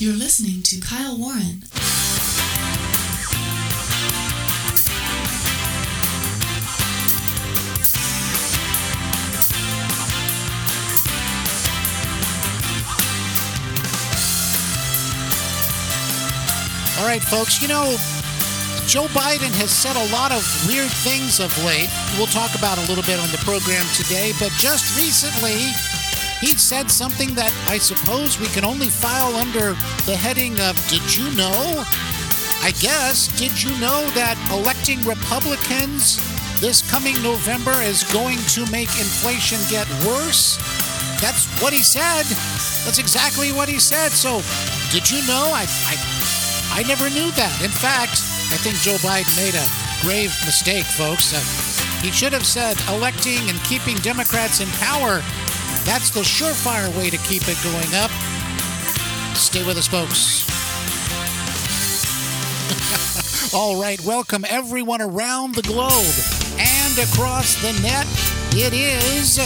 You're listening to Kyle Warren. All right, folks, you know, Joe Biden has said a lot of weird things of late. We'll talk about a little bit on the program today, but just recently, he said something that I suppose we can only file under the heading of Did you know? I guess, did you know that electing Republicans this coming November is going to make inflation get worse? That's what he said. That's exactly what he said. So, did you know? I, I, I never knew that. In fact, I think Joe Biden made a grave mistake, folks. Uh, he should have said electing and keeping Democrats in power. That's the surefire way to keep it going up. Stay with us, folks. All right, welcome everyone around the globe and across the net. It is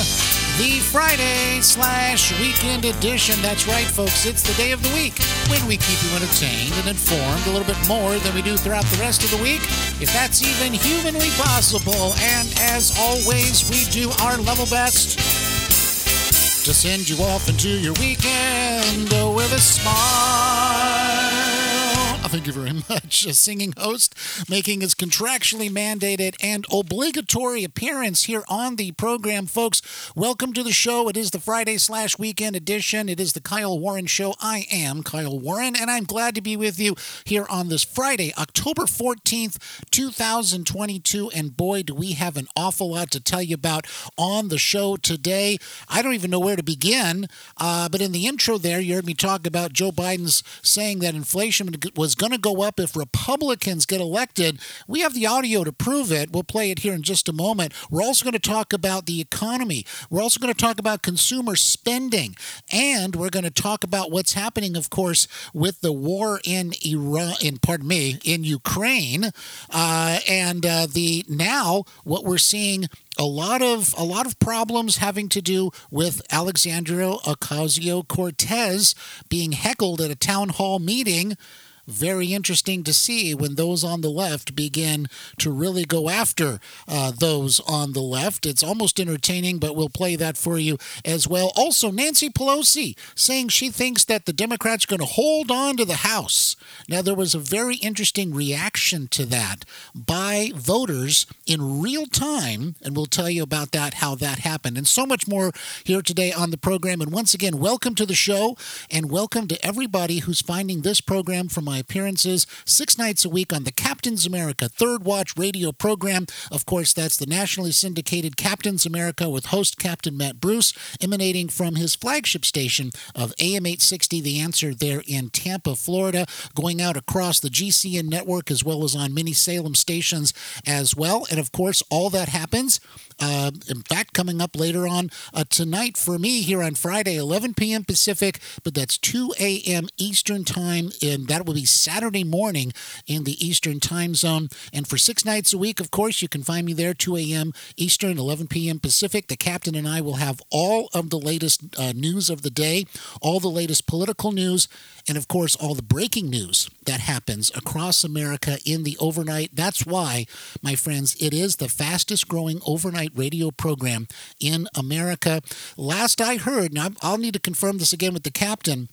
the Friday slash weekend edition. That's right, folks. It's the day of the week when we keep you entertained and informed a little bit more than we do throughout the rest of the week, if that's even humanly possible. And as always, we do our level best to send you off into your weekend with a smile. Thank you very much. A singing host making his contractually mandated and obligatory appearance here on the program, folks. Welcome to the show. It is the Friday slash weekend edition. It is the Kyle Warren Show. I am Kyle Warren, and I'm glad to be with you here on this Friday, October 14th, 2022. And boy, do we have an awful lot to tell you about on the show today. I don't even know where to begin, uh, but in the intro there, you heard me talk about Joe Biden's saying that inflation was going to go up if Republicans get elected. We have the audio to prove it. We'll play it here in just a moment. We're also going to talk about the economy. We're also going to talk about consumer spending. And we're going to talk about what's happening, of course, with the war in Iran, in pardon me, in Ukraine. Uh, and uh, the now what we're seeing a lot of a lot of problems having to do with Alexandria Ocasio Cortez being heckled at a town hall meeting very interesting to see when those on the left begin to really go after uh, those on the left. It's almost entertaining, but we'll play that for you as well. Also, Nancy Pelosi saying she thinks that the Democrats are going to hold on to the House. Now, there was a very interesting reaction to that by voters in real time, and we'll tell you about that, how that happened, and so much more here today on the program. And once again, welcome to the show, and welcome to everybody who's finding this program from my appearances six nights a week on the Captain's America Third Watch radio program. Of course, that's the nationally syndicated Captain's America with host Captain Matt Bruce, emanating from his flagship station of AM 860, The Answer, there in Tampa, Florida, going out across the GCN network as well as on many Salem stations as well. And of course, all that happens uh, in fact, coming up later on uh, tonight for me here on Friday, 11 p.m. Pacific, but that's 2 a.m. Eastern Time, and that will be Saturday morning in the Eastern Time Zone. And for six nights a week, of course, you can find me there, 2 a.m. Eastern, 11 p.m. Pacific. The captain and I will have all of the latest uh, news of the day, all the latest political news, and of course, all the breaking news that happens across America in the overnight. That's why, my friends, it is the fastest growing overnight radio program in America. Last I heard, now I'll need to confirm this again with the captain.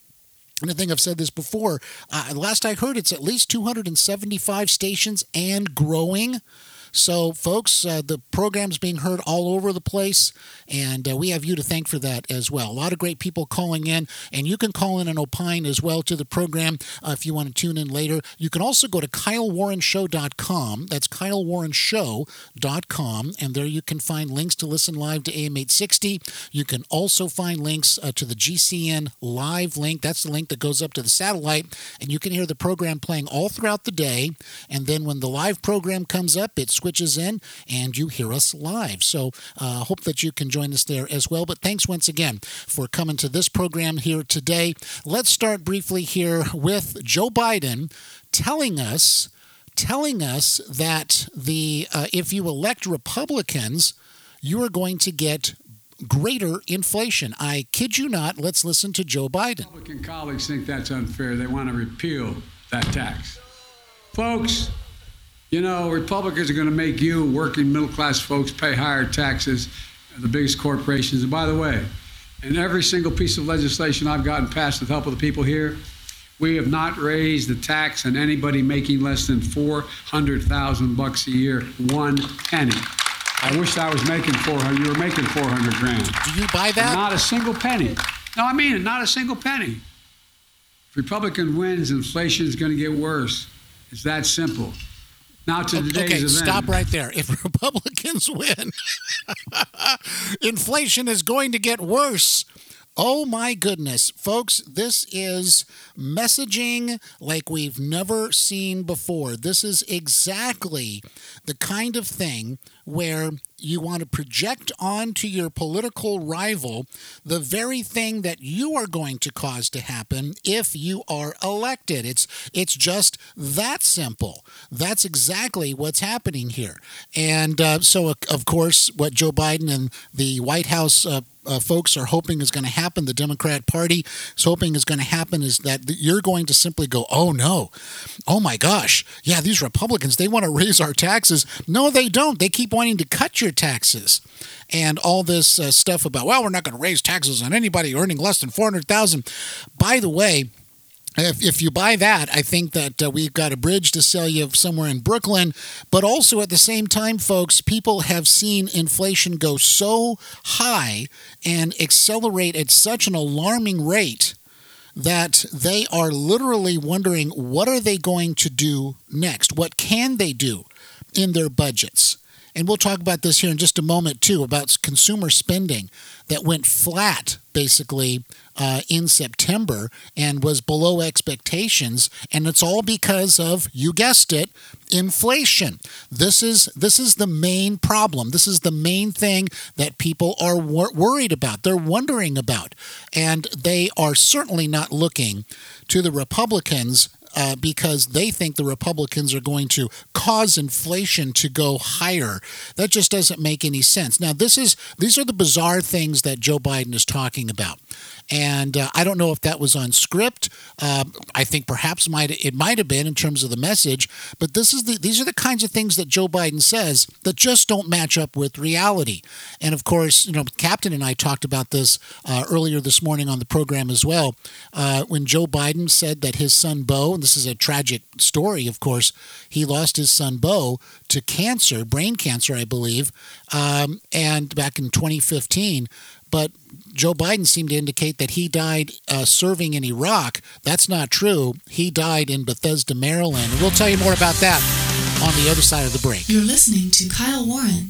And I think I've said this before. Uh, last I heard, it's at least 275 stations and growing. So, folks, uh, the program's being heard all over the place, and uh, we have you to thank for that as well. A lot of great people calling in, and you can call in and opine as well to the program uh, if you want to tune in later. You can also go to KyleWarrenShow.com. That's KyleWarrenShow.com, and there you can find links to listen live to AM 860. You can also find links uh, to the GCN live link. That's the link that goes up to the satellite, and you can hear the program playing all throughout the day. And then when the live program comes up, it's switches in and you hear us live. So uh, hope that you can join us there as well. But thanks once again for coming to this program here today. Let's start briefly here with Joe Biden telling us telling us that the uh, if you elect Republicans, you are going to get greater inflation. I kid you not. Let's listen to Joe Biden. Republican colleagues think that's unfair. They want to repeal that tax. Folks, you know, Republicans are going to make you, working middle class folks, pay higher taxes the biggest corporations. And by the way, in every single piece of legislation I've gotten passed with help of the people here, we have not raised the tax on anybody making less than 400,000 bucks a year, one penny. I wish I was making 400. You were making 400 grand. Do you buy that? Not a single penny. No, I mean it. Not a single penny. If Republican wins, inflation is going to get worse. It's that simple. Now to today's okay, event. stop right there. If Republicans win, inflation is going to get worse. Oh my goodness, folks, this is messaging like we've never seen before. This is exactly the kind of thing where you want to project onto your political rival the very thing that you are going to cause to happen if you are elected. It's it's just that simple. That's exactly what's happening here. And uh, so, of course, what Joe Biden and the White House. Uh, uh, folks are hoping is going to happen, the Democrat Party is hoping is going to happen, is that you're going to simply go, oh no, oh my gosh, yeah, these Republicans, they want to raise our taxes. No, they don't. They keep wanting to cut your taxes and all this uh, stuff about, well, we're not going to raise taxes on anybody earning less than 400,000. By the way, if, if you buy that, I think that uh, we've got a bridge to sell you somewhere in Brooklyn. But also at the same time, folks, people have seen inflation go so high and accelerate at such an alarming rate that they are literally wondering what are they going to do next? What can they do in their budgets? And we'll talk about this here in just a moment, too, about consumer spending that went flat basically uh, in September and was below expectations. And it's all because of, you guessed it, inflation. This is, this is the main problem. This is the main thing that people are wor- worried about. They're wondering about. And they are certainly not looking to the Republicans uh, because they think the Republicans are going to cause inflation to go higher. That just doesn't make any sense. Now, this is these are the bizarre things that Joe Biden is talking about. And uh, I don't know if that was on script. Uh, I think perhaps might it might have been in terms of the message. But this is the these are the kinds of things that Joe Biden says that just don't match up with reality. And of course, you know, Captain and I talked about this uh, earlier this morning on the program as well. Uh, when Joe Biden said that his son Beau, and this is a tragic story, of course, he lost his son Beau to cancer, brain cancer, I believe, um, and back in 2015 but Joe Biden seemed to indicate that he died uh, serving in Iraq. That's not true. He died in Bethesda, Maryland. We'll tell you more about that on the other side of the break. You're listening to Kyle Warren.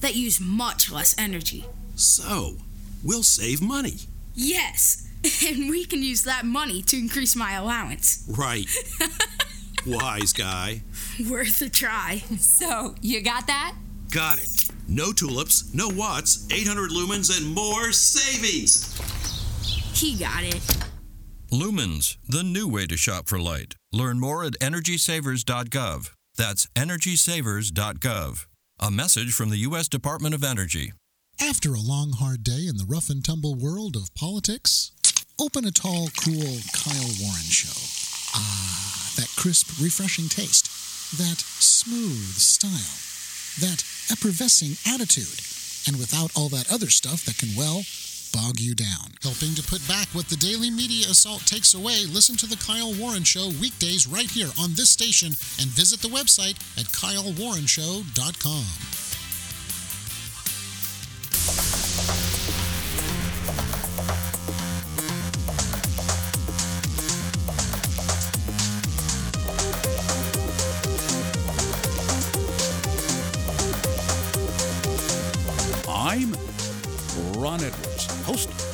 that use much less energy. So, we'll save money. Yes, and we can use that money to increase my allowance. Right. Wise guy. Worth a try. So, you got that? Got it. No tulips, no watts, 800 lumens, and more savings. He got it. Lumens, the new way to shop for light. Learn more at energysavers.gov. That's energysavers.gov. A message from the U.S. Department of Energy. After a long, hard day in the rough and tumble world of politics, open a tall, cool Kyle Warren show. Ah, that crisp, refreshing taste, that smooth style, that effervescing attitude, and without all that other stuff that can, well, bog you down. Helping to put back what the daily media assault takes away, listen to The Kyle Warren Show weekdays right here on this station and visit the website at kylewarrenshow.com.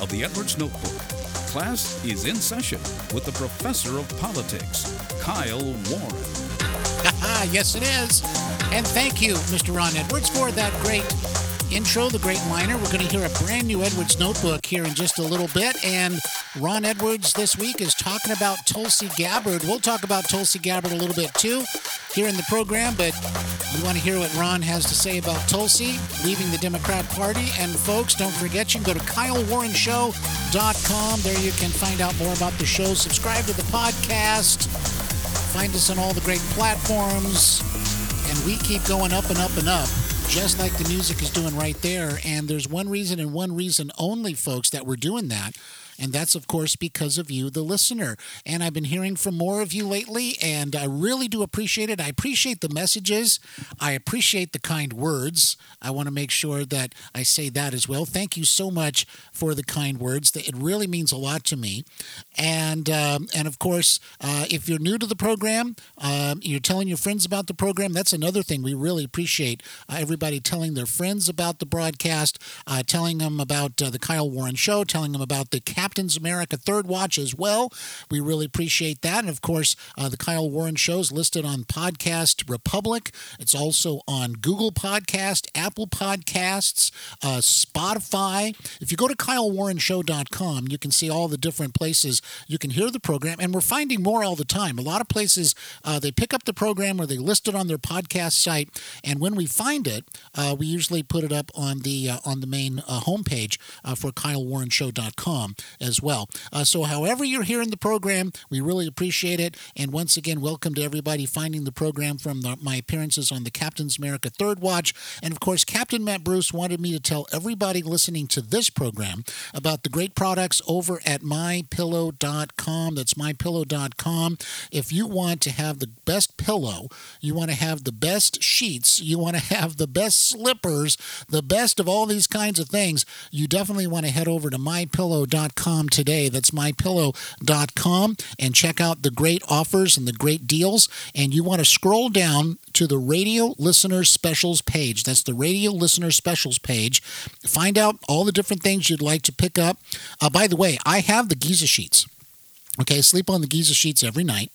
of the Edwards Notebook. Class is in session with the professor of politics, Kyle Warren. yes, it is. And thank you, Mr. Ron Edwards, for that great intro, the great liner. We're going to hear a brand new Edwards notebook here in just a little bit. And Ron Edwards this week is talking about Tulsi Gabbard. We'll talk about Tulsi Gabbard a little bit too here in the program, but you want to hear what Ron has to say about Tulsi leaving the Democrat Party. And folks, don't forget you can go to KyleWarrenShow.com. There you can find out more about the show. Subscribe to the podcast. Find us on all the great platforms. And we keep going up and up and up just like the music is doing right there. And there's one reason and one reason only, folks, that we're doing that. And that's, of course, because of you, the listener. And I've been hearing from more of you lately, and I really do appreciate it. I appreciate the messages. I appreciate the kind words. I want to make sure that I say that as well. Thank you so much for the kind words. It really means a lot to me. And, um, and of course, uh, if you're new to the program, um, you're telling your friends about the program. That's another thing we really appreciate uh, everybody telling their friends about the broadcast, uh, telling them about uh, the Kyle Warren Show, telling them about the Captain's America Third Watch as well. We really appreciate that. And of course, uh, the Kyle Warren Show is listed on Podcast Republic. It's also on Google Podcast, Apple Podcasts, uh, Spotify. If you go to KyleWarrenShow.com, you can see all the different places you can hear the program. And we're finding more all the time. A lot of places uh, they pick up the program or they list it on their podcast site, and when we find it, uh, we usually put it up on the uh, on the main uh, homepage uh, for KyleWarrenShow.com as well. Uh, so, however you're hearing the program, we really appreciate it. And once again, welcome to everybody finding the program from the, my appearances on the Captain's America Third Watch. And of course, Captain Matt Bruce wanted me to tell everybody listening to this program about the great products over at mypillow.com. That's mypillow.com. If you want to have the best pillow, you want to have the best sheets, you want to have the best slippers, the best of all these kinds of things, you definitely want to head over to mypillow.com today. That's mypillow.com and check out the great offers and the great deals. And you want to scroll down to the radio listener specials page. That's the radio listener specials page. Find out all the different things you'd like to pick up. Uh, by the way, I have the Giza sheets. Okay, sleep on the Giza sheets every night.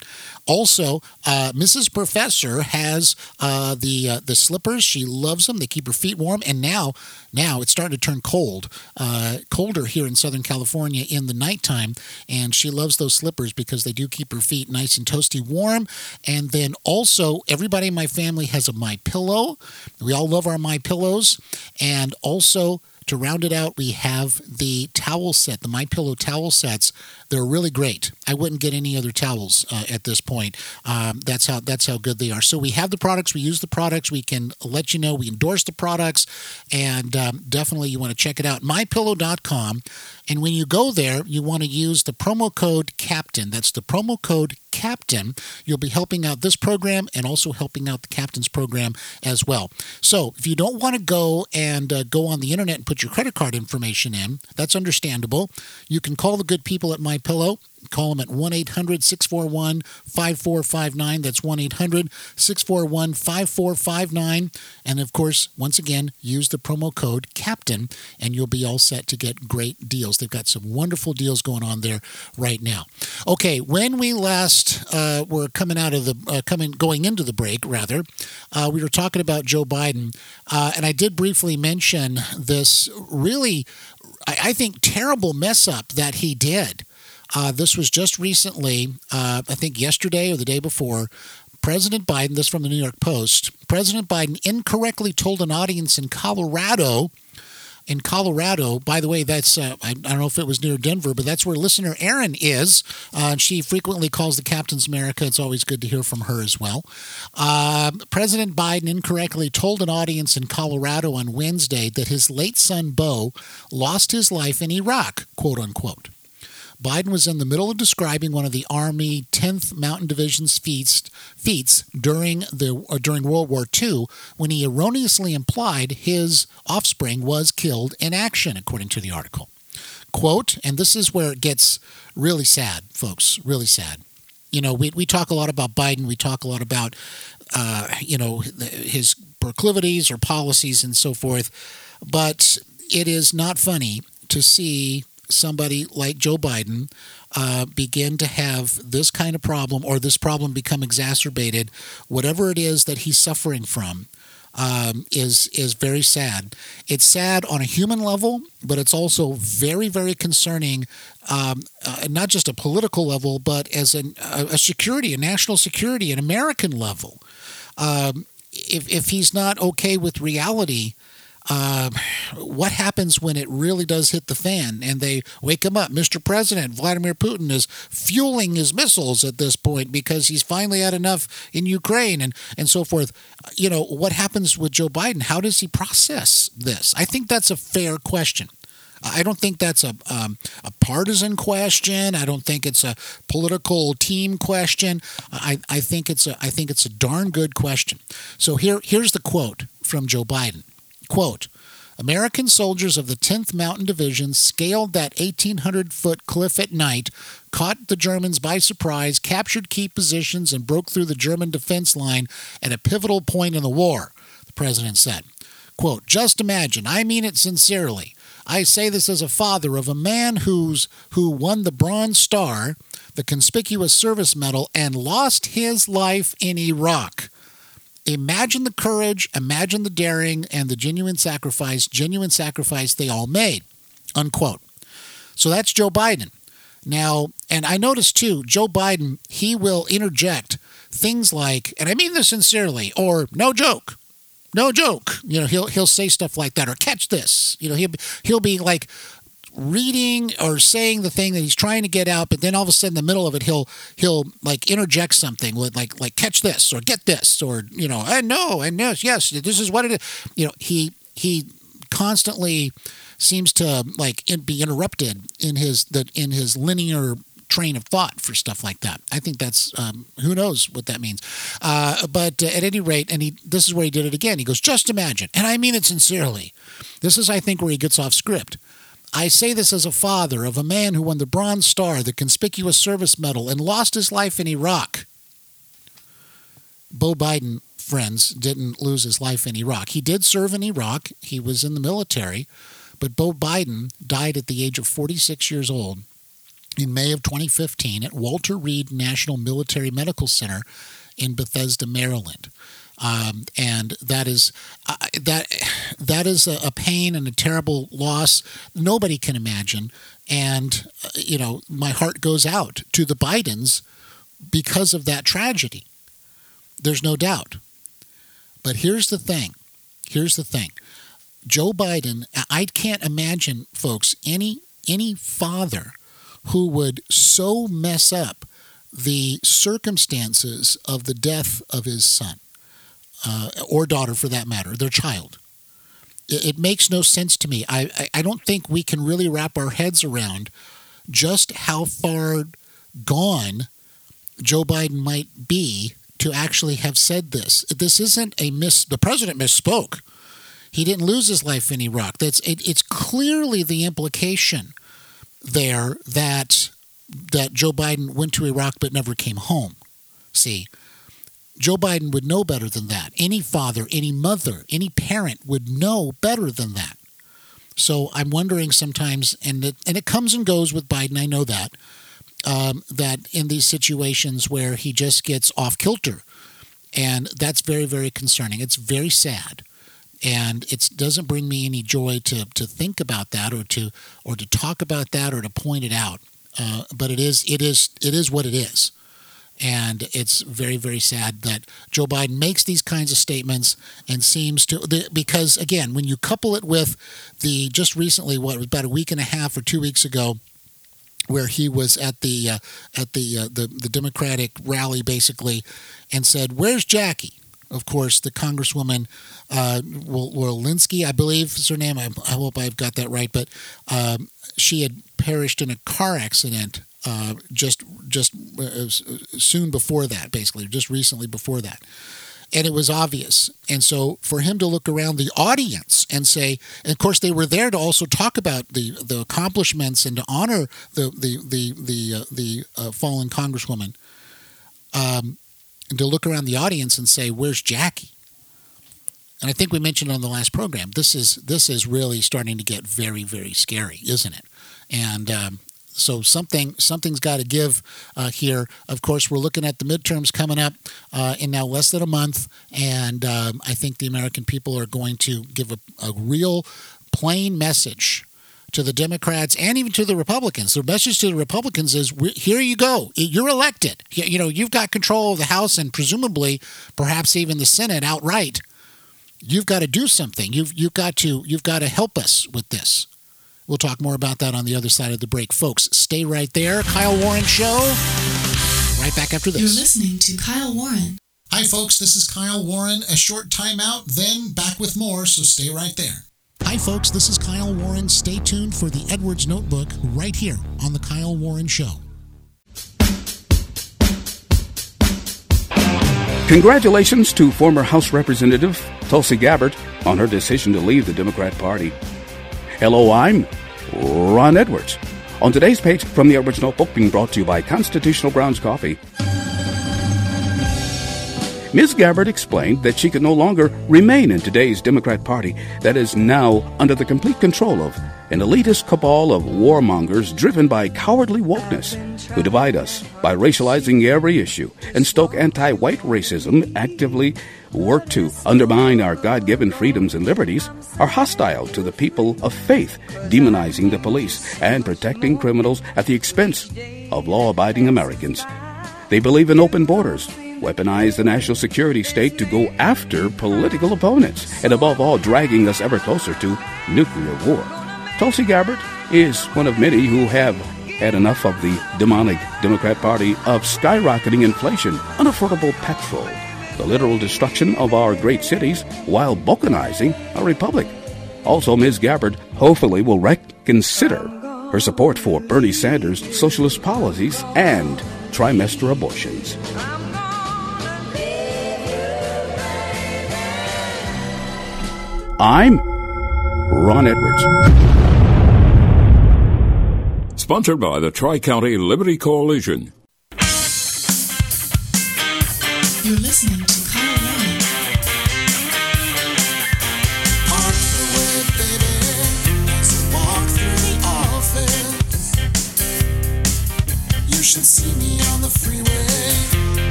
Also, uh, Mrs. Professor has uh, the uh, the slippers. She loves them. They keep her feet warm. And now, now it's starting to turn cold, uh, colder here in Southern California in the nighttime. And she loves those slippers because they do keep her feet nice and toasty warm. And then also, everybody in my family has a My Pillow. We all love our My Pillows. And also. To round it out, we have the towel set, the My Pillow towel sets. They're really great. I wouldn't get any other towels uh, at this point. Um, that's how that's how good they are. So we have the products. We use the products. We can let you know. We endorse the products, and um, definitely you want to check it out. MyPillow.com. And when you go there, you want to use the promo code CAPTAIN. That's the promo code CAPTAIN. You'll be helping out this program and also helping out the Captain's program as well. So if you don't want to go and uh, go on the internet and put your credit card information in, that's understandable. You can call the good people at My Pillow. Call them at 1 800 641 5459. That's 1 800 641 5459. And of course, once again, use the promo code CAPTAIN and you'll be all set to get great deals. They've got some wonderful deals going on there right now. Okay, when we last uh, were coming out of the, uh, coming, going into the break, rather, uh, we were talking about Joe Biden. Uh, and I did briefly mention this really, I, I think, terrible mess up that he did. Uh, this was just recently, uh, I think yesterday or the day before. President Biden, this from the New York Post, President Biden incorrectly told an audience in Colorado in Colorado. By the way, that's uh, I, I, don't know if it was near Denver, but that's where listener Erin is. Uh, she frequently calls the Captain's America. It's always good to hear from her as well. Uh, President Biden incorrectly told an audience in Colorado on Wednesday that his late son Beau lost his life in Iraq, quote unquote. Biden was in the middle of describing one of the Army 10th Mountain Division's feats, feats during the uh, during World War II when he erroneously implied his offspring was killed in action, according to the article. Quote, and this is where it gets really sad, folks, really sad. You know, we, we talk a lot about Biden, we talk a lot about, uh, you know, his proclivities or policies and so forth, but it is not funny to see somebody like Joe Biden uh, begin to have this kind of problem or this problem become exacerbated, whatever it is that he's suffering from. Um, is is very sad. It's sad on a human level, but it's also very very concerning, um, uh, not just a political level, but as an, a, a, security, a national security, an American level. Um, if if he's not okay with reality, uh, what happens when it really does hit the fan and they wake him up? Mr. President, Vladimir Putin is fueling his missiles at this point because he's finally had enough in Ukraine and, and so forth. You know, what happens with Joe Biden? How does he process this? I think that's a fair question. I don't think that's a um, a partisan question. I don't think it's a political team question. I, I think it's a I think it's a darn good question. So here here's the quote from Joe Biden. Quote, American soldiers of the 10th Mountain Division scaled that 1,800 foot cliff at night, caught the Germans by surprise, captured key positions, and broke through the German defense line at a pivotal point in the war, the president said. Quote, Just imagine, I mean it sincerely. I say this as a father of a man who's who won the Bronze Star, the Conspicuous Service Medal, and lost his life in Iraq. Imagine the courage, imagine the daring, and the genuine sacrifice, genuine sacrifice they all made. Unquote. So that's Joe Biden. Now, and I noticed too, Joe Biden, he will interject things like, and I mean this sincerely, or no joke, no joke. You know, he'll he'll say stuff like that, or catch this. You know, he'll he'll be like, reading or saying the thing that he's trying to get out, but then all of a sudden in the middle of it he'll he'll like interject something with like like catch this or get this or you know and no and yes yes this is what it is you know he he constantly seems to like be interrupted in his that in his linear train of thought for stuff like that. I think that's um, who knows what that means. Uh, but uh, at any rate, and he this is where he did it again. He goes, just imagine, and I mean it sincerely. This is, I think, where he gets off script. I say this as a father of a man who won the Bronze Star, the Conspicuous Service Medal, and lost his life in Iraq. Beau Biden, friends, didn't lose his life in Iraq. He did serve in Iraq, he was in the military, but Beau Biden died at the age of 46 years old in May of 2015 at Walter Reed National Military Medical Center in Bethesda, Maryland. Um, and that is uh, that that is a, a, pain and a terrible loss nobody can imagine. And uh, you know, my heart goes out to the Bidens because of that tragedy. There's no doubt. But here's the thing. Here's the thing. Joe Biden, I can't imagine, folks, any any father who would so mess up the circumstances of the death of his son uh, or daughter for that matter, their child. It, it makes no sense to me. I, I, I don't think we can really wrap our heads around just how far gone Joe Biden might be to actually have said this. This isn't a miss. The president misspoke. He didn't lose his life in Iraq. That's it, it's clearly the implication there that that Joe Biden went to Iraq but never came home. See, Joe Biden would know better than that. Any father, any mother, any parent would know better than that. So I'm wondering sometimes, and it, and it comes and goes with Biden, I know that, um, that in these situations where he just gets off kilter. And that's very, very concerning. It's very sad. And it doesn't bring me any joy to, to think about that or to or to talk about that or to point it out. Uh, but it is it is it is what it is. And it's very, very sad that Joe Biden makes these kinds of statements and seems to, because again, when you couple it with the just recently, what, about a week and a half or two weeks ago, where he was at the uh, at the, uh, the the Democratic rally basically, and said, "Where's Jackie?" Of course, the Congresswoman uh, Walensky, I believe is her name. I, I, hope I've got that right, but um, she had perished in a car accident uh, just just uh, soon before that, basically, just recently before that and it was obvious. And so for him to look around the audience and say, and of course they were there to also talk about the the accomplishments and to honor the the the the uh, the uh, fallen congresswoman. Um, and to look around the audience and say, "Where's Jackie?" And I think we mentioned on the last program, this is this is really starting to get very very scary, isn't it? And um, so something something's got to give uh, here. Of course, we're looking at the midterms coming up uh, in now less than a month, and um, I think the American people are going to give a, a real plain message to the Democrats and even to the Republicans. The message to the Republicans is here you go. You're elected. You know, you've got control of the House and presumably perhaps even the Senate outright. You've got to do something. You've you've got to you've got to help us with this. We'll talk more about that on the other side of the break. Folks, stay right there. Kyle Warren Show. Right back after this. You're listening to Kyle Warren. Hi, folks. This is Kyle Warren. A short timeout, then back with more, so stay right there. Hi, folks. This is Kyle Warren. Stay tuned for the Edwards Notebook right here on The Kyle Warren Show. Congratulations to former House Representative Tulsi Gabbard on her decision to leave the Democrat Party. Hello, I'm Ron Edwards. On today's page from the Edwards Notebook, being brought to you by Constitutional Grounds Coffee. Ms. Gabbard explained that she could no longer remain in today's Democrat Party that is now under the complete control of an elitist cabal of warmongers driven by cowardly wokeness who divide us by racializing every issue and stoke anti white racism, actively work to undermine our God given freedoms and liberties, are hostile to the people of faith, demonizing the police and protecting criminals at the expense of law abiding Americans. They believe in open borders weaponize the national security state to go after political opponents, and above all, dragging us ever closer to nuclear war. Tulsi Gabbard is one of many who have had enough of the demonic Democrat Party of skyrocketing inflation, unaffordable petrol, the literal destruction of our great cities while balkanizing our republic. Also, Ms. Gabbard hopefully will reconsider her support for Bernie Sanders' socialist policies and trimester abortions. I'm Ron Edwards. Sponsored by the Tri County Liberty Coalition. You're listening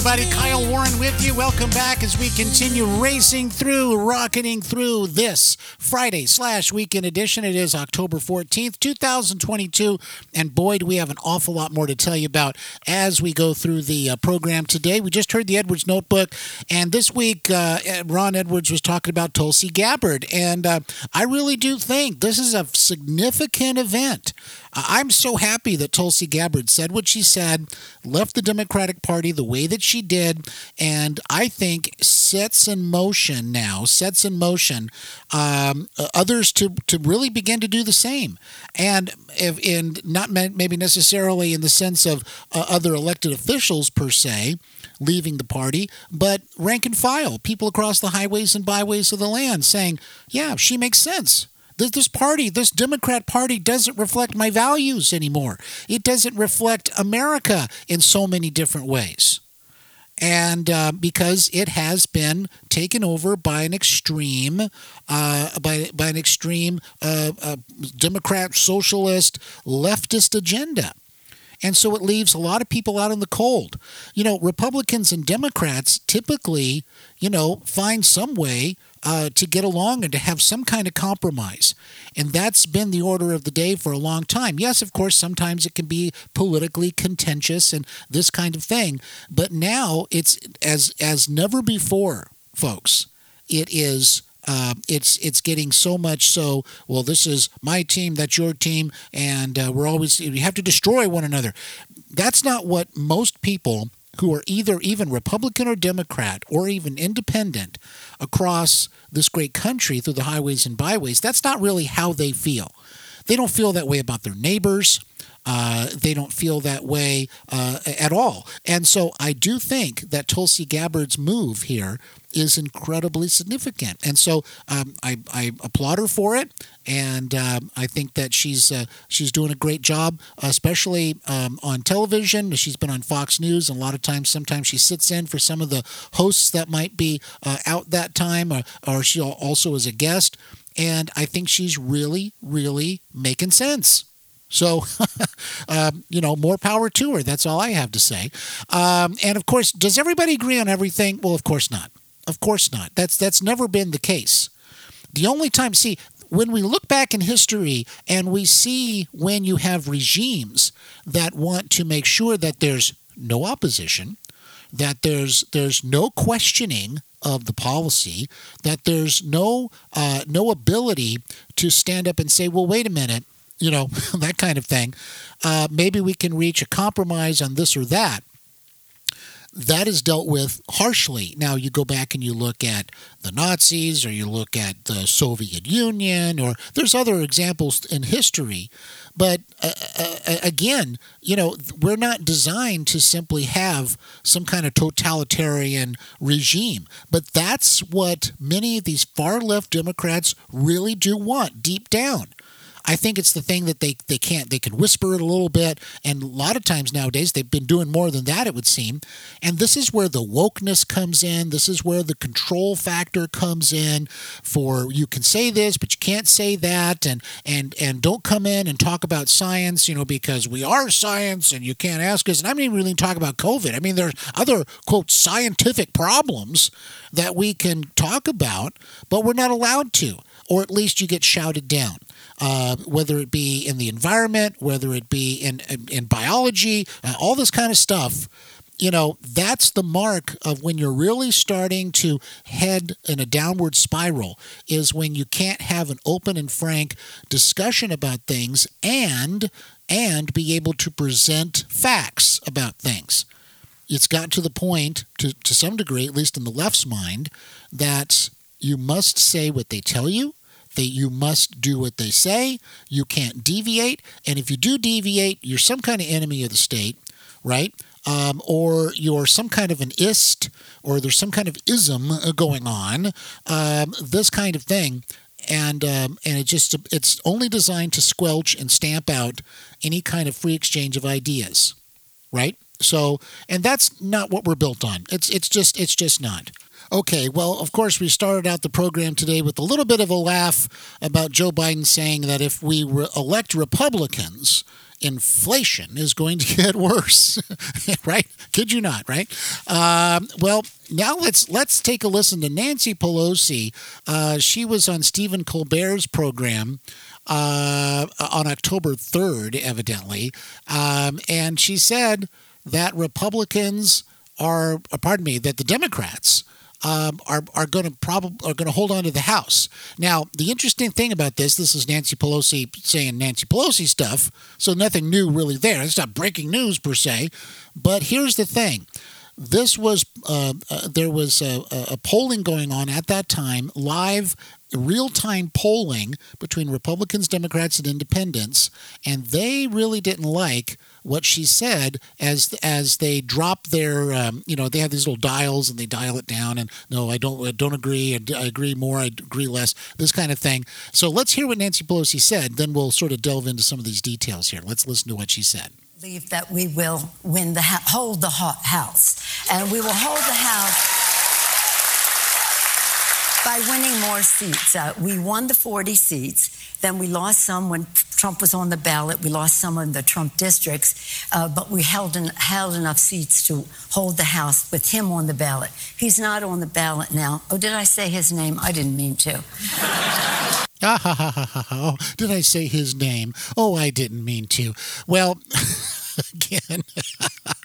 everybody. Kyle Warren with you. Welcome back as we continue racing through, rocketing through this Friday slash weekend edition. It is October 14th, 2022. And boy, do we have an awful lot more to tell you about as we go through the uh, program today. We just heard the Edwards Notebook, and this week, uh, Ron Edwards was talking about Tulsi Gabbard. And uh, I really do think this is a significant event. I'm so happy that Tulsi Gabbard said what she said, left the Democratic Party the way that she did, and I think sets in motion now, sets in motion um, others to, to really begin to do the same. And if in not maybe necessarily in the sense of uh, other elected officials per se, leaving the party, but rank and file, people across the highways and byways of the land saying, yeah, she makes sense. This, this party, this Democrat Party, doesn't reflect my values anymore. It doesn't reflect America in so many different ways. And uh, because it has been taken over by an extreme, uh, by, by an extreme uh, uh Democrat, socialist, leftist agenda. And so it leaves a lot of people out in the cold. You know, Republicans and Democrats typically, you know, find some way uh, to get along and to have some kind of compromise. And that's been the order of the day for a long time. Yes, of course, sometimes it can be politically contentious and this kind of thing. But now it's as as never before, folks. It is uh, it's it's getting so much so. Well, this is my team, that's your team, and uh, we're always we have to destroy one another. That's not what most people who are either even Republican or Democrat or even independent across this great country through the highways and byways. That's not really how they feel. They don't feel that way about their neighbors. Uh, they don't feel that way uh, at all. And so I do think that Tulsi Gabbard's move here is incredibly significant. And so um, I, I, applaud her for it, and um, I think that she's uh, she's doing a great job, especially um, on television. She's been on Fox News, and a lot of times, sometimes she sits in for some of the hosts that might be uh, out that time, or, or she also is a guest. And I think she's really, really making sense. So, um, you know, more power to her. That's all I have to say. Um, and of course, does everybody agree on everything? Well, of course not. Of course not. That's that's never been the case. The only time, see, when we look back in history and we see when you have regimes that want to make sure that there's no opposition, that there's there's no questioning of the policy, that there's no uh, no ability to stand up and say, well, wait a minute, you know, that kind of thing. Uh, maybe we can reach a compromise on this or that that is dealt with harshly. Now, you go back and you look at the Nazis or you look at the Soviet Union, or there's other examples in history. But uh, uh, uh, again, you know, we're not designed to simply have some kind of totalitarian regime. But that's what many of these far left Democrats really do want deep down. I think it's the thing that they, they can't, they can whisper it a little bit. And a lot of times nowadays, they've been doing more than that, it would seem. And this is where the wokeness comes in. This is where the control factor comes in for you can say this, but you can't say that. And, and, and don't come in and talk about science, you know, because we are science and you can't ask us. And I'm not even really talk about COVID. I mean, there's other, quote, scientific problems that we can talk about, but we're not allowed to, or at least you get shouted down uh, whether it be in the environment, whether it be in, in, in biology, uh, all this kind of stuff. You know, that's the mark of when you're really starting to head in a downward spiral, is when you can't have an open and frank discussion about things and and be able to present facts about things it's got to the point, to, to some degree, at least in the left's mind, that you must say what they tell you they, you must do what they say. You can't deviate. And if you do deviate, you're some kind of enemy of the state, right? Um, or you're some kind of an ist, or there's some kind of ism going on, um, this kind of thing. And um, and it just it's only designed to squelch and stamp out any kind of free exchange of ideas, right? So, and that's not what we're built on. It's it's just it's just not. Okay, well, of course, we started out the program today with a little bit of a laugh about Joe Biden saying that if we re- elect Republicans, inflation is going to get worse, right? Kid you not, right? Um, well, now let's let's take a listen to Nancy Pelosi. Uh, she was on Stephen Colbert's program. Uh, on October 3rd, evidently. Um, and she said that Republicans are, uh, pardon me, that the Democrats um, are are going to probably are going to hold on to the House. Now, the interesting thing about this, this is Nancy Pelosi saying Nancy Pelosi stuff, so nothing new really there. It's not breaking news per se, but here's the thing. This was uh, uh, there was a, a polling going on at that time, live real time polling between Republicans, Democrats, and Independents, and they really didn't like what she said as as they drop their um, you know they have these little dials and they dial it down and no I don't I don't agree I agree more I agree less this kind of thing. So let's hear what Nancy Pelosi said. Then we'll sort of delve into some of these details here. Let's listen to what she said. Believe that we will win the hold the house and we will hold the house by winning more seats. Uh, we won the 40 seats, then we lost some when Trump was on the ballot. We lost some in the Trump districts, uh, but we held, held enough seats to hold the House with him on the ballot. He's not on the ballot now. Oh, did I say his name? I didn't mean to. Oh, did I say his name? Oh, I didn't mean to. Well, again.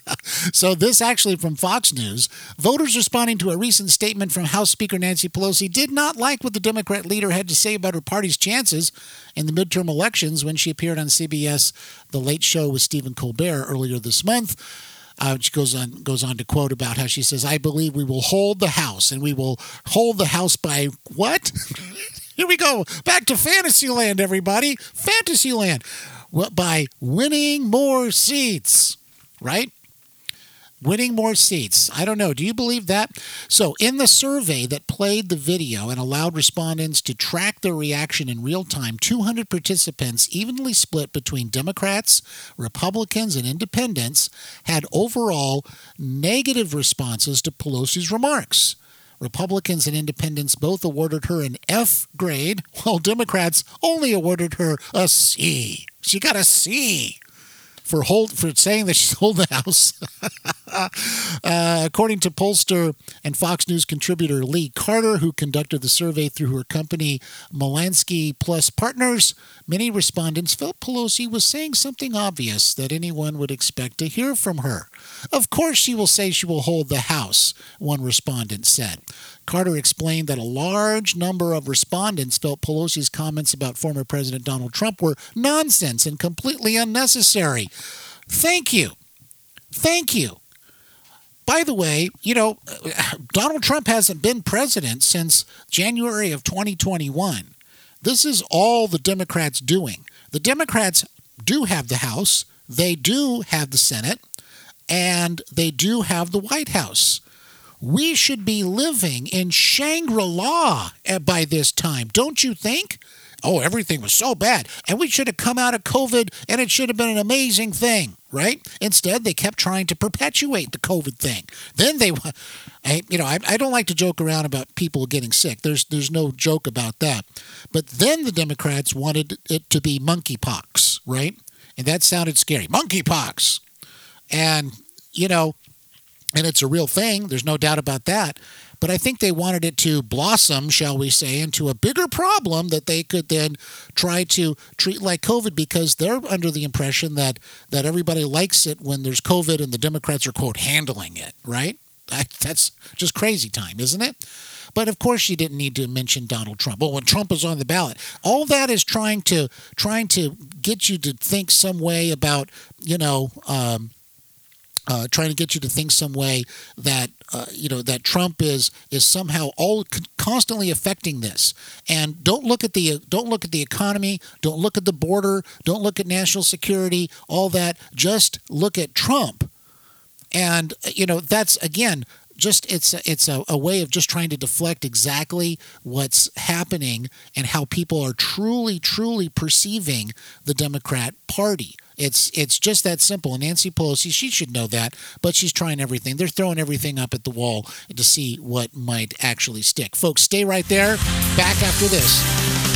so, this actually from Fox News. Voters responding to a recent statement from House Speaker Nancy Pelosi did not like what the Democrat leader had to say about her party's chances in the midterm elections when she appeared on CBS The Late Show with Stephen Colbert earlier this month. Uh, she goes on goes on to quote about how she says, "I believe we will hold the House, and we will hold the House by what? Here we go back to Fantasyland, everybody. Fantasyland, well, by winning more seats, right? Winning more seats. I don't know. Do you believe that? So, in the survey that played the video and allowed respondents to track their reaction in real time, 200 participants, evenly split between Democrats, Republicans, and independents, had overall negative responses to Pelosi's remarks. Republicans and independents both awarded her an F grade, while Democrats only awarded her a C. She got a C for hold for saying that she sold the house. uh, according to pollster and Fox News contributor Lee Carter, who conducted the survey through her company Maslansky Plus Partners, many respondents felt Pelosi was saying something obvious that anyone would expect to hear from her. Of course, she will say she will hold the House, one respondent said. Carter explained that a large number of respondents felt Pelosi's comments about former President Donald Trump were nonsense and completely unnecessary. Thank you. Thank you. By the way, you know, Donald Trump hasn't been president since January of 2021. This is all the Democrats doing. The Democrats do have the House, they do have the Senate, and they do have the White House. We should be living in Shangri La eh, by this time, don't you think? Oh, everything was so bad. And we should have come out of COVID and it should have been an amazing thing, right? Instead, they kept trying to perpetuate the COVID thing. Then they, I, you know, I, I don't like to joke around about people getting sick. There's, there's no joke about that. But then the Democrats wanted it to be monkeypox, right? And that sounded scary. Monkeypox. And, you know, and it's a real thing. There's no doubt about that. But I think they wanted it to blossom, shall we say, into a bigger problem that they could then try to treat like COVID because they're under the impression that, that everybody likes it when there's COVID and the Democrats are, quote, handling it, right? That's just crazy time, isn't it? But of course, you didn't need to mention Donald Trump. Well, when Trump was on the ballot, all that is trying to trying to get you to think some way about, you know, um, uh, trying to get you to think some way that uh, you know that Trump is is somehow all constantly affecting this. And don't look at the don't look at the economy, don't look at the border, don't look at national security, all that. Just look at Trump. And you know that's again just it's it's a, a, way of just trying to deflect exactly what's happening and how people are truly truly perceiving the Democrat Party. It's it's just that simple. Nancy Pelosi, she should know that, but she's trying everything. They're throwing everything up at the wall to see what might actually stick. Folks, stay right there. Back after this.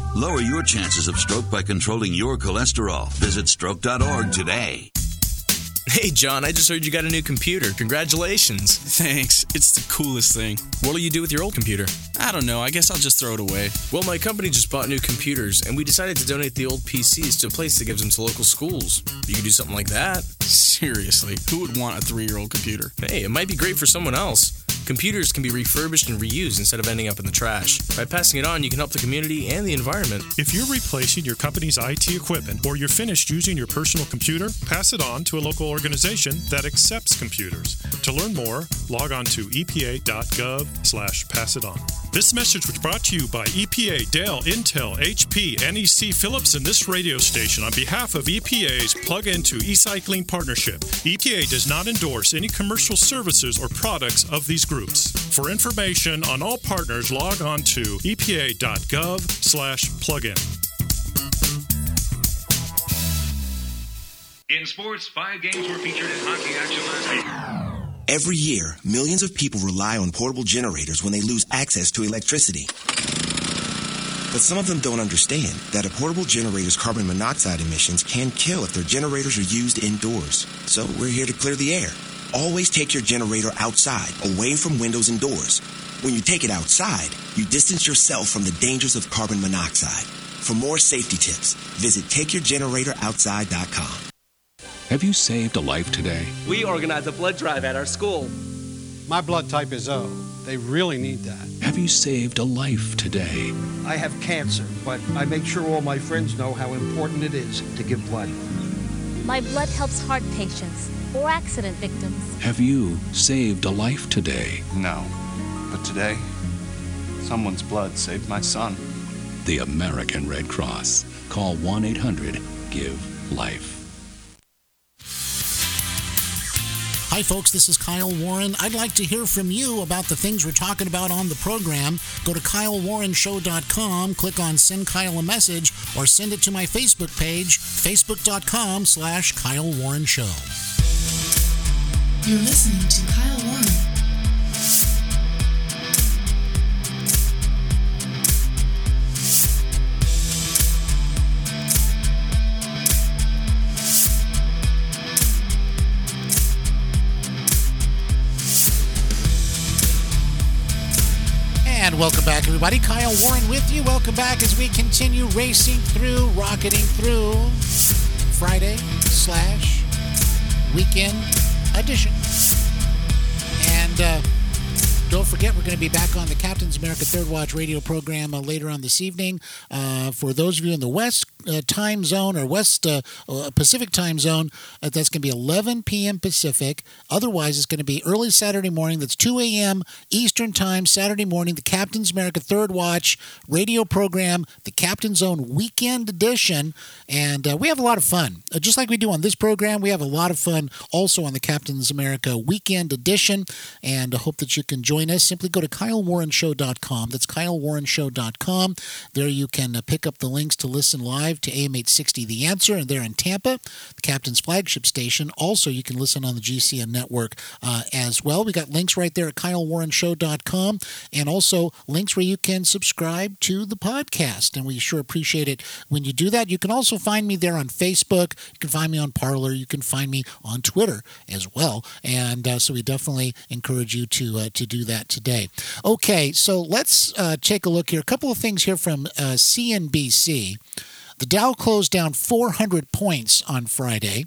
Lower your chances of stroke by controlling your cholesterol. Visit stroke.org today. Hey, John, I just heard you got a new computer. Congratulations. Thanks. It's the coolest thing. What'll you do with your old computer? I don't know. I guess I'll just throw it away. Well, my company just bought new computers, and we decided to donate the old PCs to a place that gives them to local schools. You could do something like that. Seriously, who would want a three year old computer? Hey, it might be great for someone else. Computers can be refurbished and reused instead of ending up in the trash. By passing it on, you can help the community and the environment. If you're replacing your company's IT equipment or you're finished using your personal computer, pass it on to a local organization that accepts computers. To learn more, log on to epa.gov slash pass it on. This message was brought to you by EPA, Dell, Intel, HP, NEC, Philips, and this radio station on behalf of EPA's Plug Into E-Cycling Partnership. EPA does not endorse any commercial services or products of these groups. For information on all partners, log on to epa.gov slash plugin. In sports, five games were featured in hockey action last night. Every year, millions of people rely on portable generators when they lose access to electricity. But some of them don't understand that a portable generator's carbon monoxide emissions can kill if their generators are used indoors. So we're here to clear the air. Always take your generator outside, away from windows and doors. When you take it outside, you distance yourself from the dangers of carbon monoxide. For more safety tips, visit takeyourgeneratoroutside.com. Have you saved a life today? We organize a blood drive at our school. My blood type is O. They really need that. Have you saved a life today? I have cancer, but I make sure all my friends know how important it is to give blood. My blood helps heart patients or accident victims. Have you saved a life today? No. But today, someone's blood saved my son. The American Red Cross. Call 1 800 GIVE LIFE. Hi, folks. This is Kyle Warren. I'd like to hear from you about the things we're talking about on the program. Go to kylewarrenshow.com, click on Send Kyle a Message, or send it to my Facebook page, facebook.com slash Kyle Warren Show. You're listening to Kyle Warren. And welcome back, everybody. Kyle Warren with you. Welcome back as we continue racing through, rocketing through Friday slash weekend edition. And uh, don't forget, we're going to be back on the Captain's America Third Watch radio program uh, later on this evening. Uh, for those of you in the West uh, time zone or West uh, uh, Pacific time zone, uh, that's going to be 11 p.m. Pacific. Otherwise, it's going to be early Saturday morning. That's 2 a.m. Eastern time, Saturday morning. The Captain's America Third Watch radio program, the Captain's Zone Weekend Edition. And we have a lot of fun. Just like we do on this program, we have a lot of fun also on the Captain's America Weekend Edition. And I hope that you can join us. Simply go to kylewarrenshow.com. That's kylewarrenshow.com. There you can uh, pick up the links to listen live to AM 860 The Answer, and they're in Tampa, the Captain's flagship station. Also, you can listen on the GCN network uh, as well. We got links right there at kylewarrenshow.com, and also links where you can subscribe to the podcast. And we sure appreciate it when you do that. You can also find me there on Facebook. You can find me on Parler. You can find me on Twitter as well. And uh, so we definitely encourage you to uh, to do that today. Okay, so let's uh, take a look here. A couple of things here from uh, CNBC. The Dow closed down 400 points on Friday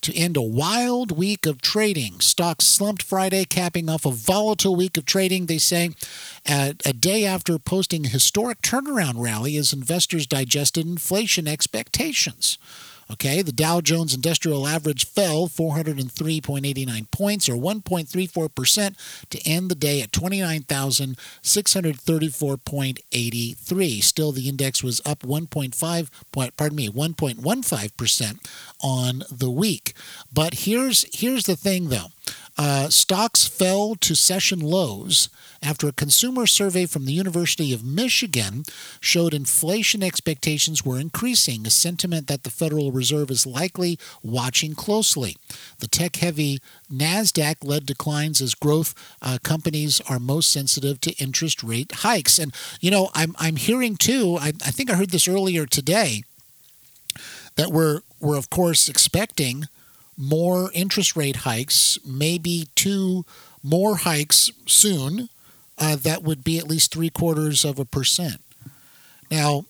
to end a wild week of trading. Stocks slumped Friday, capping off a volatile week of trading, they say, a day after posting a historic turnaround rally as investors digested inflation expectations. Okay, the Dow Jones Industrial Average fell 403.89 points or 1.34% to end the day at 29,634.83. Still, the index was up 1.5 point, pardon me, 1.15% on the week. But here's here's the thing though. Uh, stocks fell to session lows after a consumer survey from the University of Michigan showed inflation expectations were increasing, a sentiment that the Federal Reserve is likely watching closely. The tech heavy NASDAQ led declines as growth uh, companies are most sensitive to interest rate hikes. And, you know, I'm, I'm hearing too, I, I think I heard this earlier today, that we're, we're of course expecting more interest rate hikes, maybe two more hikes soon. Uh, that would be at least three quarters of a percent. Now,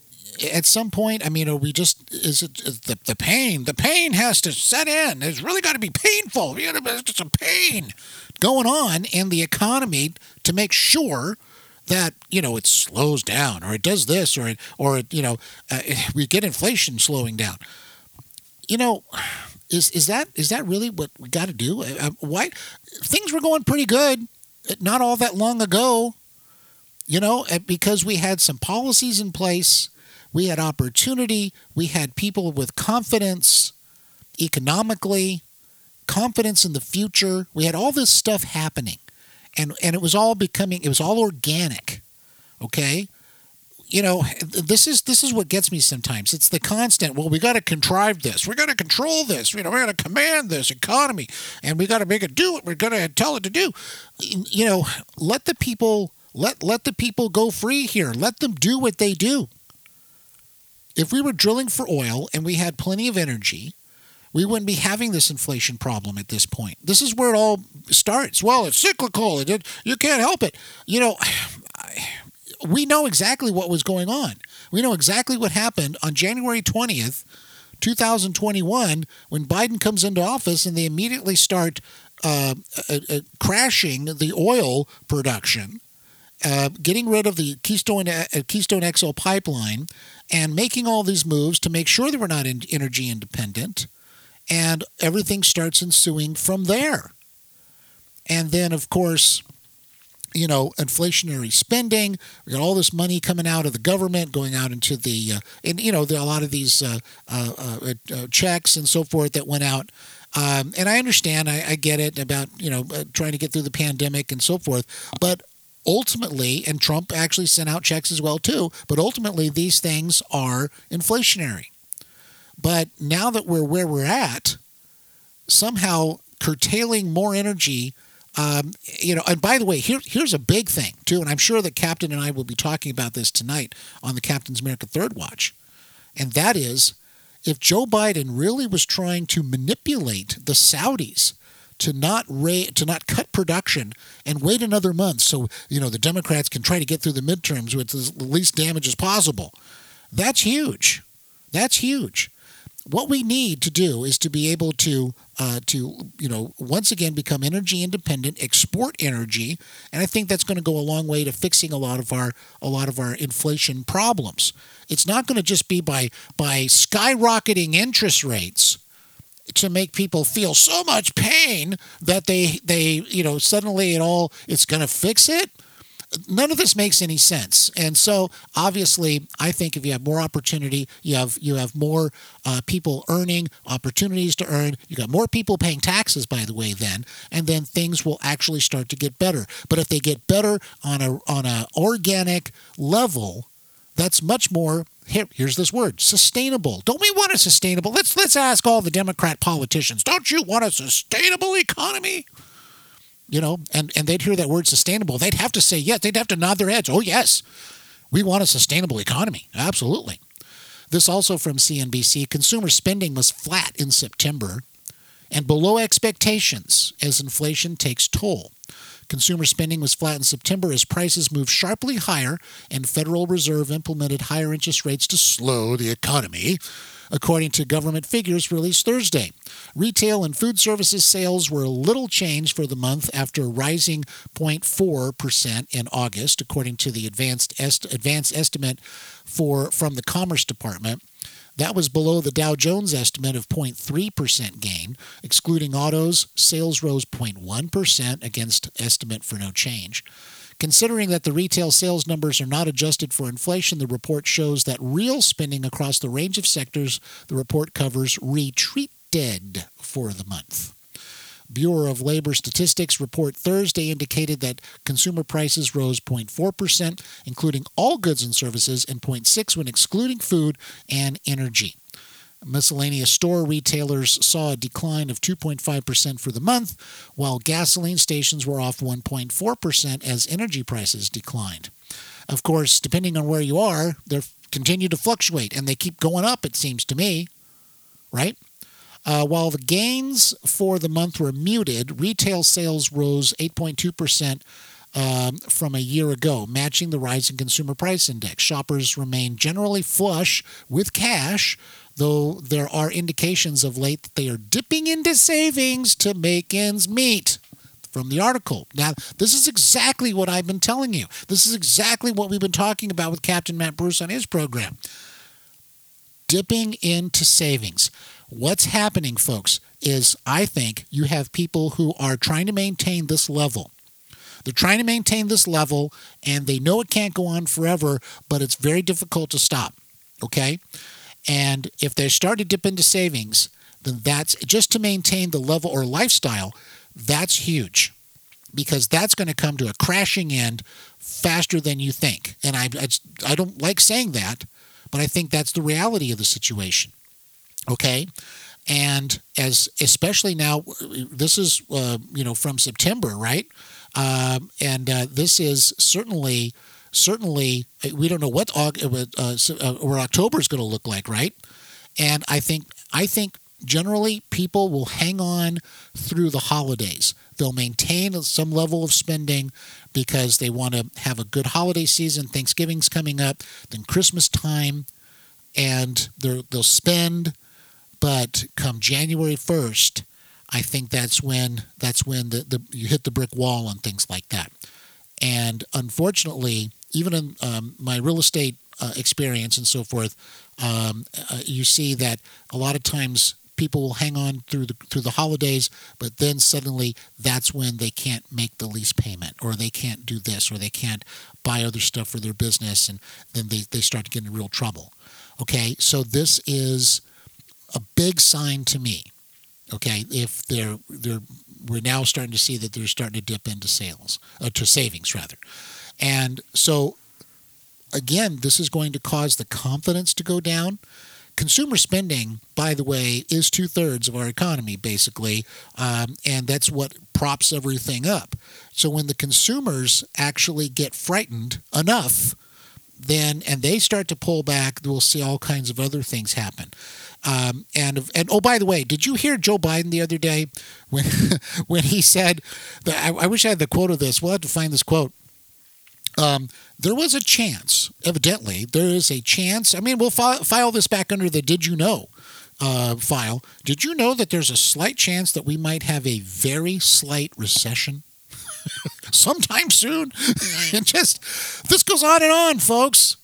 at some point, I mean, are we just is it is the the pain? The pain has to set in. It's really got to be painful. You know, it's just a pain going on in the economy to make sure that you know it slows down or it does this or it or it you know uh, we get inflation slowing down you know is is that is that really what we got to do? Uh, why things were going pretty good not all that long ago you know uh, because we had some policies in place we had opportunity we had people with confidence economically confidence in the future. We had all this stuff happening and and it was all becoming it was all organic okay you know this is this is what gets me sometimes it's the constant well we got to contrive this we got to control this you know we got to command this economy and we got to make it do what we're going to tell it to do you know let the people let let the people go free here let them do what they do if we were drilling for oil and we had plenty of energy we wouldn't be having this inflation problem at this point. This is where it all starts. Well, it's cyclical. It, you can't help it. You know, we know exactly what was going on. We know exactly what happened on January 20th, 2021, when Biden comes into office and they immediately start uh, uh, uh, crashing the oil production. Uh, getting rid of the Keystone uh, Keystone XL pipeline and making all these moves to make sure that we're not in energy independent and everything starts ensuing from there. And then, of course, you know, inflationary spending. We got all this money coming out of the government, going out into the, uh, and you know, are a lot of these uh, uh, uh, uh checks and so forth that went out. Um, and I understand, I, I, get it about you know uh, trying to get through the pandemic and so forth. But ultimately, and Trump actually sent out checks as well too. But ultimately, these things are inflationary. But now that we're where we're at, somehow curtailing more energy. Um, you know, and by the way, here, here's a big thing too, and I'm sure that Captain and I will be talking about this tonight on the Captain's America Third Watch, and that is if Joe Biden really was trying to manipulate the Saudis to not ra- to not cut production and wait another month so you know the Democrats can try to get through the midterms with the least damage as possible. That's huge. That's huge what we need to do is to be able to uh, to you know once again become energy independent, export energy, and I think that's going to go a long way to fixing a lot of our a lot of our inflation problems. It's not going to just be by by skyrocketing interest rates to make people feel so much pain that they they you know suddenly it all it's going to fix it none of this makes any sense. And so, obviously, I think if you have more opportunity, you have you have more uh, people earning opportunities to earn. You got more people paying taxes, by the way. Then, and then things will actually start to get better. But if they get better on a on a organic level, that's much more. Here, here's this word: sustainable. Don't we want a sustainable? Let's let's ask all the Democrat politicians. Don't you want a sustainable economy? You know, and, and they'd hear that word sustainable, they'd have to say yes. They'd have to nod their heads. Oh, yes, we want a sustainable economy. Absolutely. This also from CNBC consumer spending was flat in September and below expectations as inflation takes toll. Consumer spending was flat in September as prices moved sharply higher and Federal Reserve implemented higher interest rates to slow the economy according to government figures released Thursday. Retail and food services sales were little changed for the month after rising 0.4% in August, according to the advanced, est- advanced estimate for, from the Commerce Department. That was below the Dow Jones estimate of 0.3% gain. Excluding autos, sales rose 0.1% against estimate for no change. Considering that the retail sales numbers are not adjusted for inflation, the report shows that real spending across the range of sectors the report covers retreated for the month. Bureau of Labor Statistics report Thursday indicated that consumer prices rose 0.4%, including all goods and services, and 0.6 when excluding food and energy. Miscellaneous store retailers saw a decline of 2.5% for the month, while gasoline stations were off 1.4% as energy prices declined. Of course, depending on where you are, they continue to fluctuate and they keep going up, it seems to me, right? Uh, while the gains for the month were muted, retail sales rose 8.2% um, from a year ago, matching the rise in consumer price index. Shoppers remain generally flush with cash, though there are indications of late that they are dipping into savings to make ends meet. from the article. Now, this is exactly what I've been telling you. This is exactly what we've been talking about with Captain Matt Bruce on his program. Dipping into savings. What's happening, folks, is I think you have people who are trying to maintain this level. They're trying to maintain this level and they know it can't go on forever, but it's very difficult to stop. Okay? And if they start to dip into savings, then that's just to maintain the level or lifestyle, that's huge because that's going to come to a crashing end faster than you think. And I, I, I don't like saying that, but I think that's the reality of the situation. Okay? And as especially now, this is uh, you know from September, right? Um, and uh, this is certainly certainly we don't know what August, uh, uh, or October is going to look like, right? And I think I think generally people will hang on through the holidays. They'll maintain some level of spending because they want to have a good holiday season. Thanksgiving's coming up, then Christmas time, and they'll spend. But come January first, I think that's when that's when the, the you hit the brick wall and things like that. And unfortunately, even in um, my real estate uh, experience and so forth, um, uh, you see that a lot of times people will hang on through the through the holidays, but then suddenly that's when they can't make the lease payment, or they can't do this, or they can't buy other stuff for their business, and then they, they start to get in real trouble. Okay, so this is a big sign to me. Okay, if they're they're we're now starting to see that they're starting to dip into sales, uh, to savings rather, and so again, this is going to cause the confidence to go down. Consumer spending, by the way, is two thirds of our economy, basically, um, and that's what props everything up. So when the consumers actually get frightened enough, then and they start to pull back, we'll see all kinds of other things happen. Um, and and oh, by the way, did you hear Joe Biden the other day when when he said I, I wish I had the quote of this. We'll have to find this quote. Um, there was a chance, evidently, there is a chance. I mean, we'll file, file this back under the did you know uh, file. Did you know that there's a slight chance that we might have a very slight recession? sometime soon. and just this goes on and on, folks.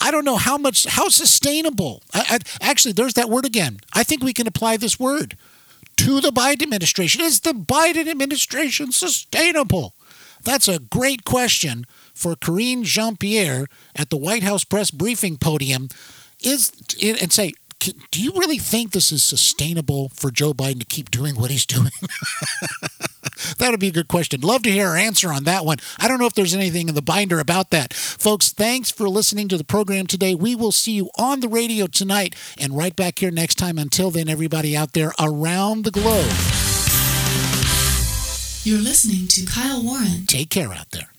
I don't know how much how sustainable. I, I, actually, there's that word again. I think we can apply this word to the Biden administration. Is the Biden administration sustainable? That's a great question for Karine Jean Pierre at the White House press briefing podium. Is and say, do you really think this is sustainable for Joe Biden to keep doing what he's doing? that would be a good question. Love to hear her answer on that one. I don't know if there's anything in the binder about that. Folks, thanks for listening to the program today. We will see you on the radio tonight and right back here next time. Until then, everybody out there around the globe. You're listening to Kyle Warren. Take care out there.